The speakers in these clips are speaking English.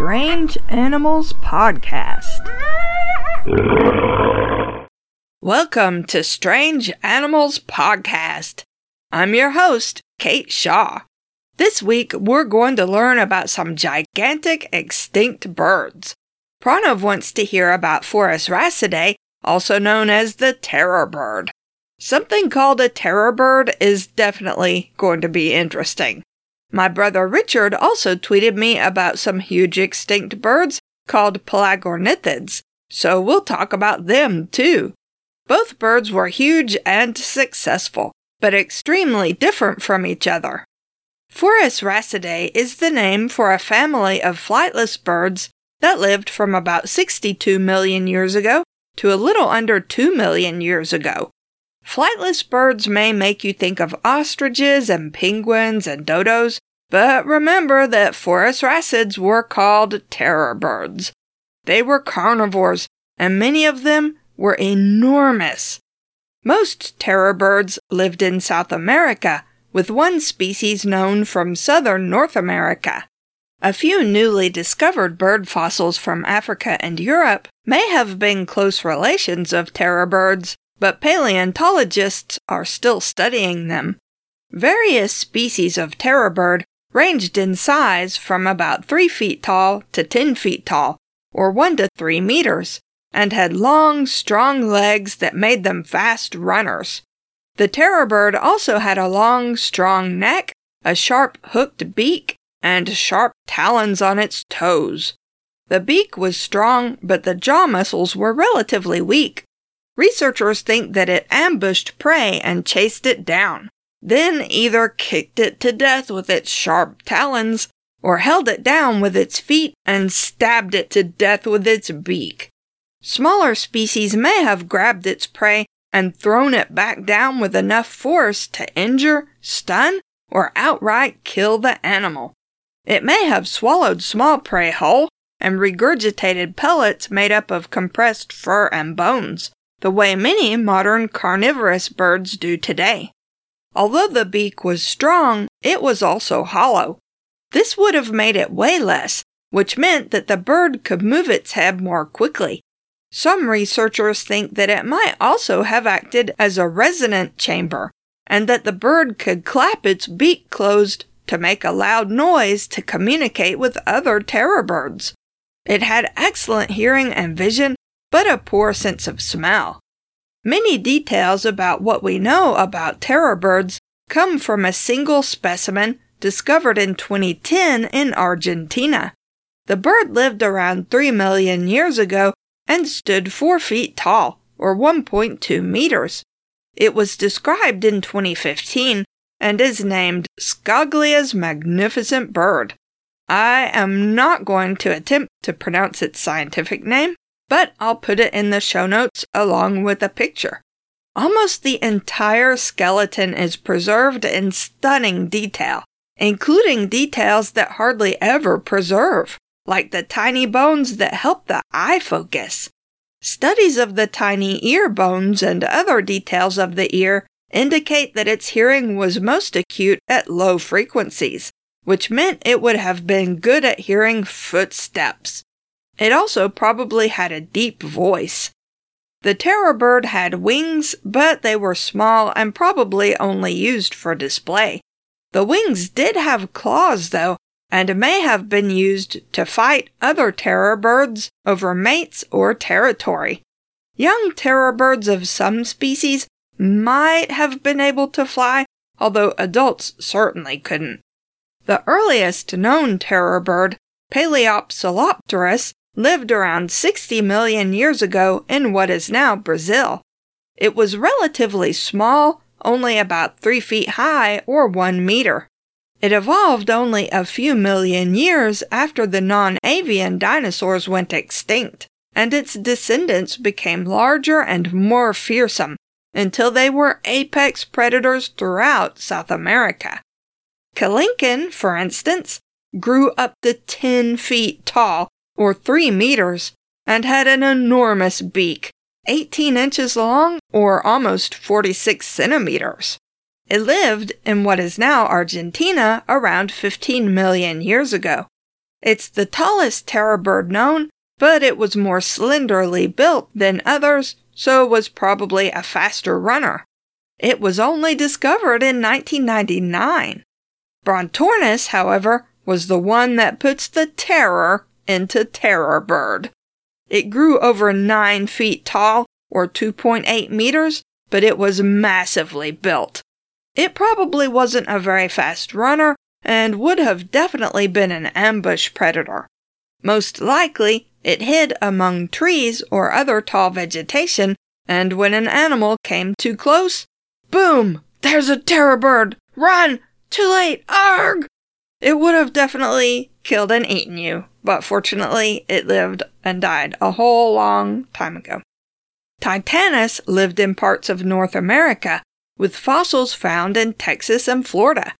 Strange Animals Podcast. Welcome to Strange Animals Podcast. I'm your host, Kate Shaw. This week, we're going to learn about some gigantic extinct birds. Pranav wants to hear about Phorusrhacidae, also known as the terror bird. Something called a terror bird is definitely going to be interesting. My brother Richard also tweeted me about some huge extinct birds called pelagornithids, so we'll talk about them too. Both birds were huge and successful, but extremely different from each other. Phorusrhacidae is the name for a family of flightless birds that lived from about 62 million years ago to a little under 2 million years ago. Flightless birds may make you think of ostriches and penguins and dodos, but remember that Phorusrhacids were called terror birds. They were carnivores, and many of them were enormous. Most terror birds lived in South America, with one species known from southern North America. A few newly discovered bird fossils from Africa and Europe may have been close relations of terror birds, but paleontologists are still studying them. Various species of terror bird ranged in size from about 3 feet tall to 10 feet tall, or 1 to 3 meters, and had long, strong legs that made them fast runners. The terror bird also had a long, strong neck, a sharp hooked beak, and sharp talons on its toes. The beak was strong, but the jaw muscles were relatively weak. Researchers think that it ambushed prey and chased it down, then either kicked it to death with its sharp talons, or held it down with its feet and stabbed it to death with its beak. Smaller species may have grabbed its prey and thrown it back down with enough force to injure, stun, or outright kill the animal. It may have swallowed small prey whole and regurgitated pellets made up of compressed fur and bones, the way many modern carnivorous birds do today. Although the beak was strong, it was also hollow. This would have made it weigh less, which meant that the bird could move its head more quickly. Some researchers think that it might also have acted as a resonant chamber, and that the bird could clap its beak closed to make a loud noise to communicate with other terror birds. It had excellent hearing and vision, but a poor sense of smell. Many details about what we know about terror birds come from a single specimen discovered in 2010 in Argentina. The bird lived around 3 million years ago and stood 4 feet tall, or 1.2 meters. It was described in 2015 and is named Scaglia's magnificent bird. I am not going to attempt to pronounce its scientific name, but I'll put it in the show notes along with a picture. Almost the entire skeleton is preserved in stunning detail, including details that hardly ever preserve like the tiny bones that help the eye focus. Studies of the tiny ear bones and other details of the ear indicate that its hearing was most acute at low frequencies, which meant it would have been good at hearing footsteps. It also probably had a deep voice. The terror bird had wings, but they were small and probably only used for display. The wings did have claws, though, and may have been used to fight other terror birds over mates or territory. Young terror birds of some species might have been able to fly, although adults certainly couldn't. The earliest known terror bird, Paleopsilopterus, lived around 60 million years ago in what is now Brazil. It was relatively small, only about 3 feet high or 1 meter. It evolved only a few million years after the non avian dinosaurs went extinct, and its descendants became larger and more fearsome until they were apex predators throughout South America. Kelenken, for instance, grew up to 10 feet tall, or 3 meters, and had an enormous beak, 18 inches long, or almost 46 centimeters. It lived in what is now Argentina around 15 million years ago. It's the tallest terror bird known, but it was more slenderly built than others, so was probably a faster runner. It was only discovered in 1999. Brontornis, however, was the one that puts the terror into terror bird. It grew over 9 feet tall, or 2.8 meters, but it was massively built. It probably wasn't a very fast runner and would have definitely been an ambush predator. Most likely, it hid among trees or other tall vegetation, and when an animal came too close, boom! There's a terror bird! Run! Too late! Arg! It would have definitely killed and eaten you, but fortunately, it lived and died a whole long time ago. Titanis lived in parts of North America, with fossils found in Texas and Florida.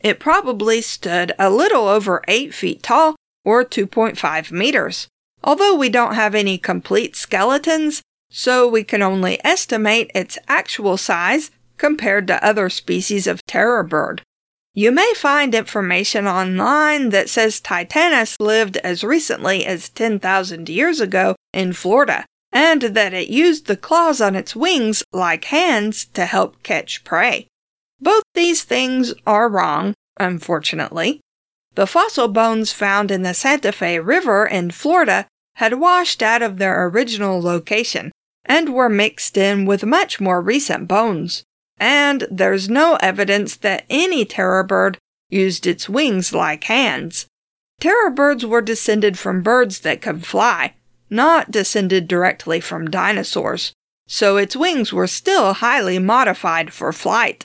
It probably stood a little over 8 feet tall, or 2.5 meters. Although we don't have any complete skeletons, so we can only estimate its actual size compared to other species of terror bird. You may find information online that says Titanis lived as recently as 10,000 years ago in Florida, and that it used the claws on its wings like hands to help catch prey. Both these things are wrong, unfortunately. The fossil bones found in the Santa Fe River in Florida had washed out of their original location and were mixed in with much more recent bones and there's no evidence that any terror bird used its wings like hands. Terror birds were descended from birds that could fly, not descended directly from dinosaurs, so its wings were still highly modified for flight.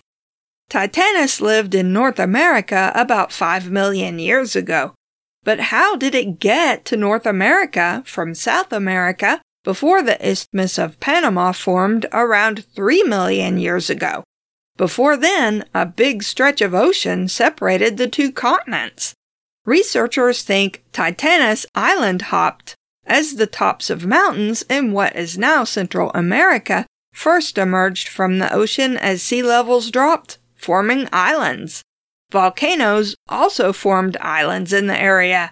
Titanis lived in North America about 5 million years ago. But how did it get to North America from South America before the Isthmus of Panama formed around 3 million years ago. Before then, a big stretch of ocean separated the two continents. Researchers think Titanis island hopped as the tops of mountains in what is now Central America first emerged from the ocean as sea levels dropped, forming islands. Volcanoes also formed islands in the area,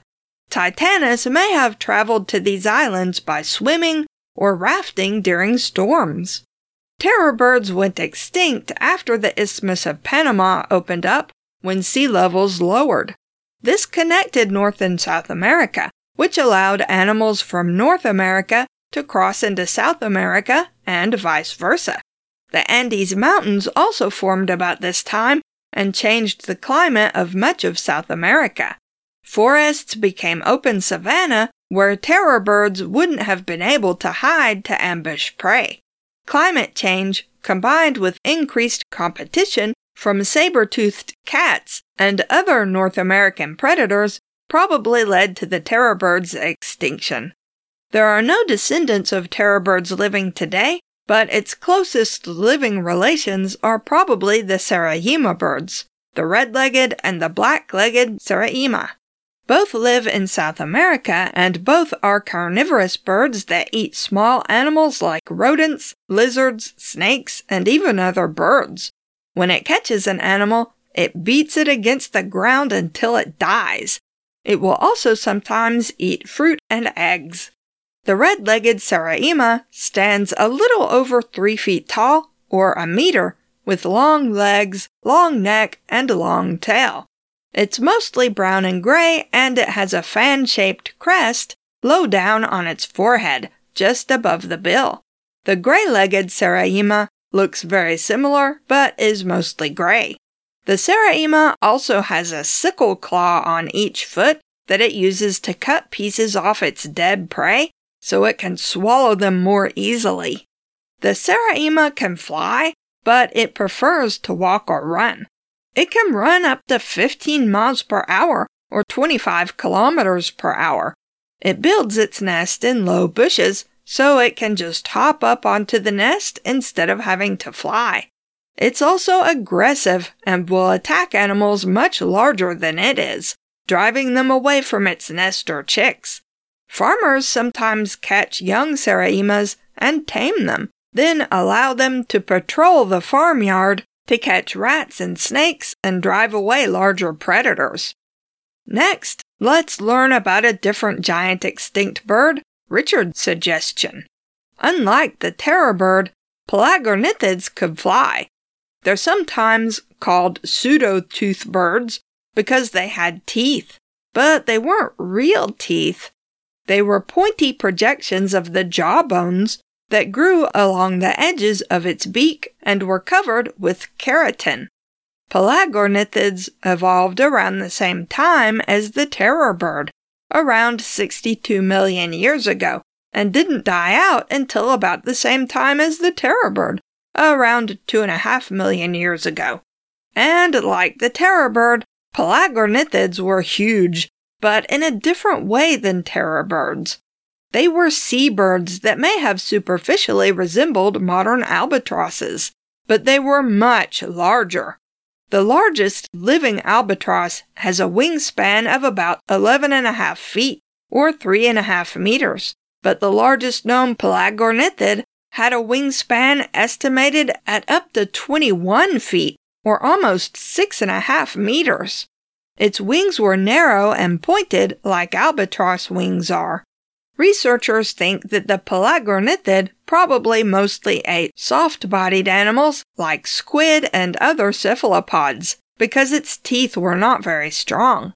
Titanis may have traveled to these islands by swimming or rafting during storms. Terror birds went extinct after the Isthmus of Panama opened up when sea levels lowered. This connected North and South America, which allowed animals from North America to cross into South America and vice versa. The Andes Mountains also formed about this time and changed the climate of much of South America. Forests became open savanna where terror birds wouldn't have been able to hide to ambush prey. Climate change, combined with increased competition from saber-toothed cats and other North American predators, probably led to the terror bird's extinction. There are no descendants of terror birds living today, but its closest living relations are probably the Seriema birds, the red-legged and the black-legged Seriema. Both live in South America and both are carnivorous birds that eat small animals like rodents, lizards, snakes, and even other birds. When it catches an animal, it beats it against the ground until it dies. It will also sometimes eat fruit and eggs. The red legged Seriema stands a little over three feet tall, or a meter, with long legs, long neck, and long tail. It's mostly brown and gray, and it has a fan shaped crest low down on its forehead, just above the bill. The gray legged Seriema looks very similar, but is mostly gray. The Seriema also has a sickle claw on each foot that it uses to cut pieces off its dead prey so it can swallow them more easily. The Seriema can fly, but it prefers to walk or run. It can run up to 15 miles per hour or 25 kilometers per hour. It builds its nest in low bushes so it can just hop up onto the nest instead of having to fly. It's also aggressive and will attack animals much larger than it is, driving them away from its nest or chicks. Farmers sometimes catch young Seriemas and tame them, then allow them to patrol the farmyard to catch rats and snakes and drive away larger predators. Next, Let's learn about a different giant extinct bird, Richard's suggestion. Unlike the terror bird, pelagornithids could fly. They're sometimes called pseudo-tooth birds because they had teeth, but they weren't real teeth. They were pointy projections of the jaw bones that grew along the edges of its beak and were covered with keratin. Pelagornithids evolved around the same time as the terror bird, around 62 million years ago, and didn't die out until about the same time as the terror bird, around 2.5 million years ago. And like the terror bird, pelagornithids were huge, but in a different way than terror birds. They were seabirds that may have superficially resembled modern albatrosses, but they were much larger. The largest living albatross has a wingspan of about 11 and a half feet, or 3.5 meters, but the largest known pelagornithid had a wingspan estimated at up to 21 feet, or almost 6.5 meters. Its wings were narrow and pointed like albatross wings are. Researchers think that the pelagornithid probably mostly ate soft bodied animals like squid and other cephalopods because its teeth were not very strong.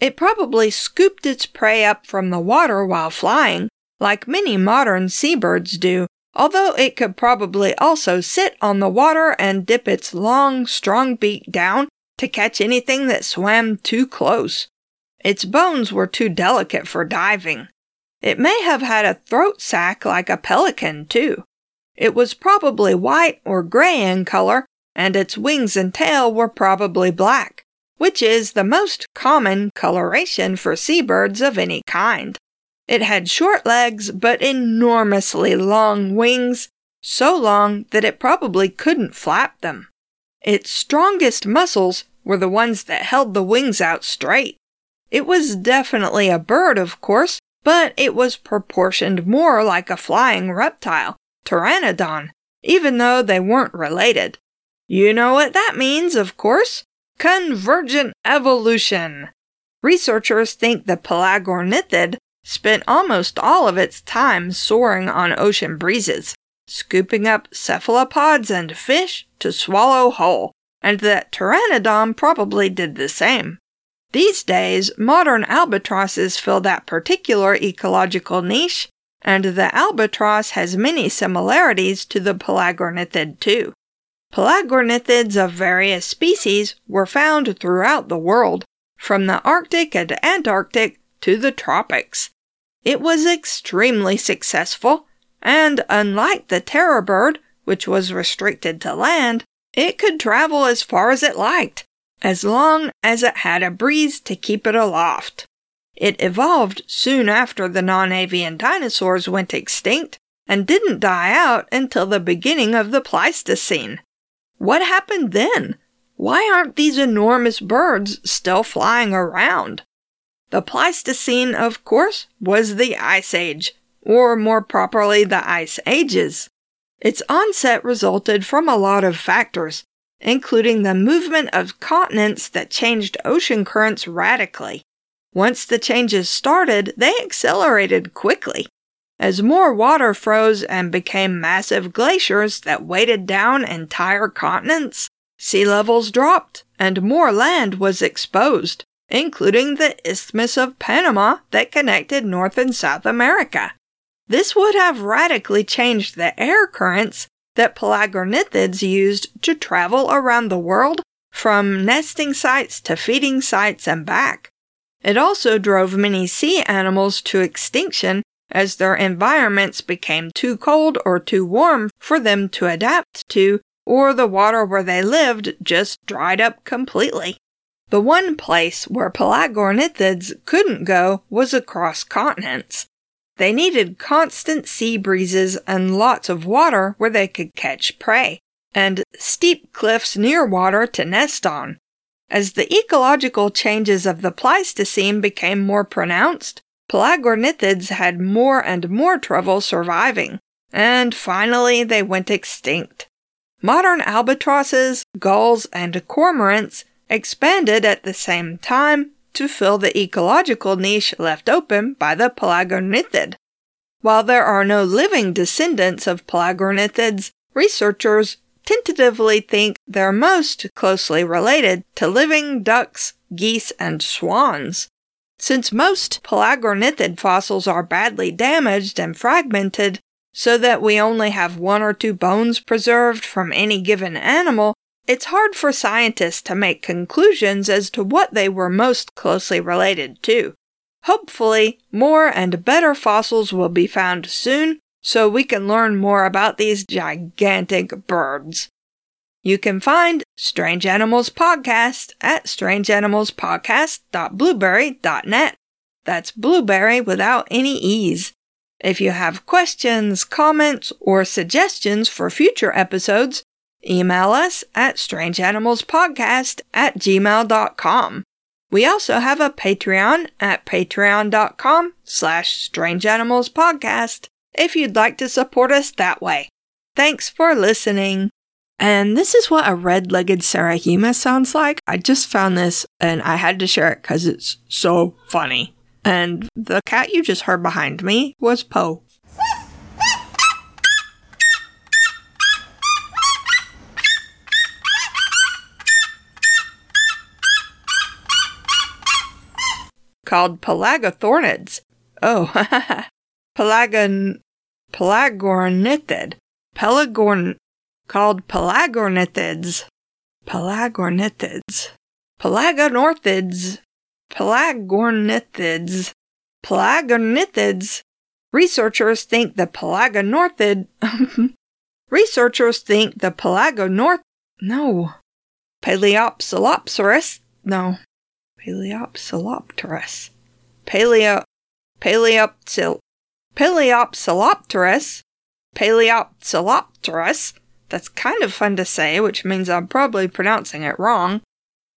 It probably scooped its prey up from the water while flying, like many modern seabirds do, although it could probably also sit on the water and dip its long, strong beak down to catch anything that swam too close. Its bones were too delicate for diving. It may have had a throat sac like a pelican, too. It was probably white or gray in color, and its wings and tail were probably black, which is the most common coloration for seabirds of any kind. It had short legs but enormously long wings, so long that it probably couldn't flap them. Its strongest muscles were the ones that held the wings out straight. It was definitely a bird, of course, but it was proportioned more like a flying reptile, Pteranodon, even though they weren't related. You know what that means, of course convergent evolution. Researchers think the pelagornithid spent almost all of its time soaring on ocean breezes, scooping up cephalopods and fish to swallow whole, and that Pteranodon probably did the same. These days, modern albatrosses fill that particular ecological niche, and the albatross has many similarities to the pelagornithid too. Pelagornithids of various species were found throughout the world, from the Arctic and Antarctic to the tropics. It was extremely successful, and unlike the terror bird, which was restricted to land, it could travel as far as it liked, as long as it had a breeze to keep it aloft. It evolved soon after the non avian dinosaurs went extinct and didn't die out until the beginning of the Pleistocene. What happened then? Why aren't these enormous birds still flying around? The Pleistocene, of course, was the Ice Age, or more properly, the Ice Ages. Its onset resulted from a lot of factors, including the movement of continents that changed ocean currents radically. Once the changes started, they accelerated quickly. As more water froze and became massive glaciers that weighted down entire continents, sea levels dropped and more land was exposed, including the Isthmus of Panama that connected North and South America. This would have radically changed the air currents that pelagornithids used to travel around the world from nesting sites to feeding sites and back. It also drove many sea animals to extinction as their environments became too cold or too warm for them to adapt to, or the water where they lived just dried up completely. The one place where pelagornithids couldn't go was across continents. They needed constant sea breezes and lots of water where they could catch prey, and steep cliffs near water to nest on. As the ecological changes of the Pleistocene became more pronounced, pelagornithids had more and more trouble surviving, and finally they went extinct. Modern albatrosses, gulls, and cormorants expanded at the same time to fill the ecological niche left open by the pelagornithid. While there are no living descendants of pelagornithids, researchers tentatively think they're most closely related to living ducks, geese, and swans. Since most pelagornithid fossils are badly damaged and fragmented, so that we only have one or two bones preserved from any given animal, it's hard for scientists to make conclusions as to what they were most closely related to. Hopefully, more and better fossils will be found soon so we can learn more about these gigantic birds. You can find Strange Animals Podcast at strangeanimalspodcast.blubrry.net. That's blueberry without any E's. If you have questions, comments, or suggestions for future episodes, email us at strangeanimalspodcast at gmail.com. We also have a Patreon at patreon.com slash strangeanimalspodcast if you'd like to support us that way. Thanks for listening. And this is what a red legged Seriema sounds like. I just found this and I had to share it because it's so funny. And the cat you just heard behind me was Poe. Called Pelagornithids. Oh, Pelagon. Pelagornithid. Pelagorn. Called Pelagornithids. Pelagornithids. Pelagornithids. Pelagornithids. Pelagornithids. Researchers think the Pelagornithid. Researchers think the Pelagornith. No. Paleopsilopterus. No. Paleopsilopterus. Paleo. Paleopsil. Paleopsilopterus. Paleopsilopterus. That's kind of fun to say, which means I'm probably pronouncing it wrong.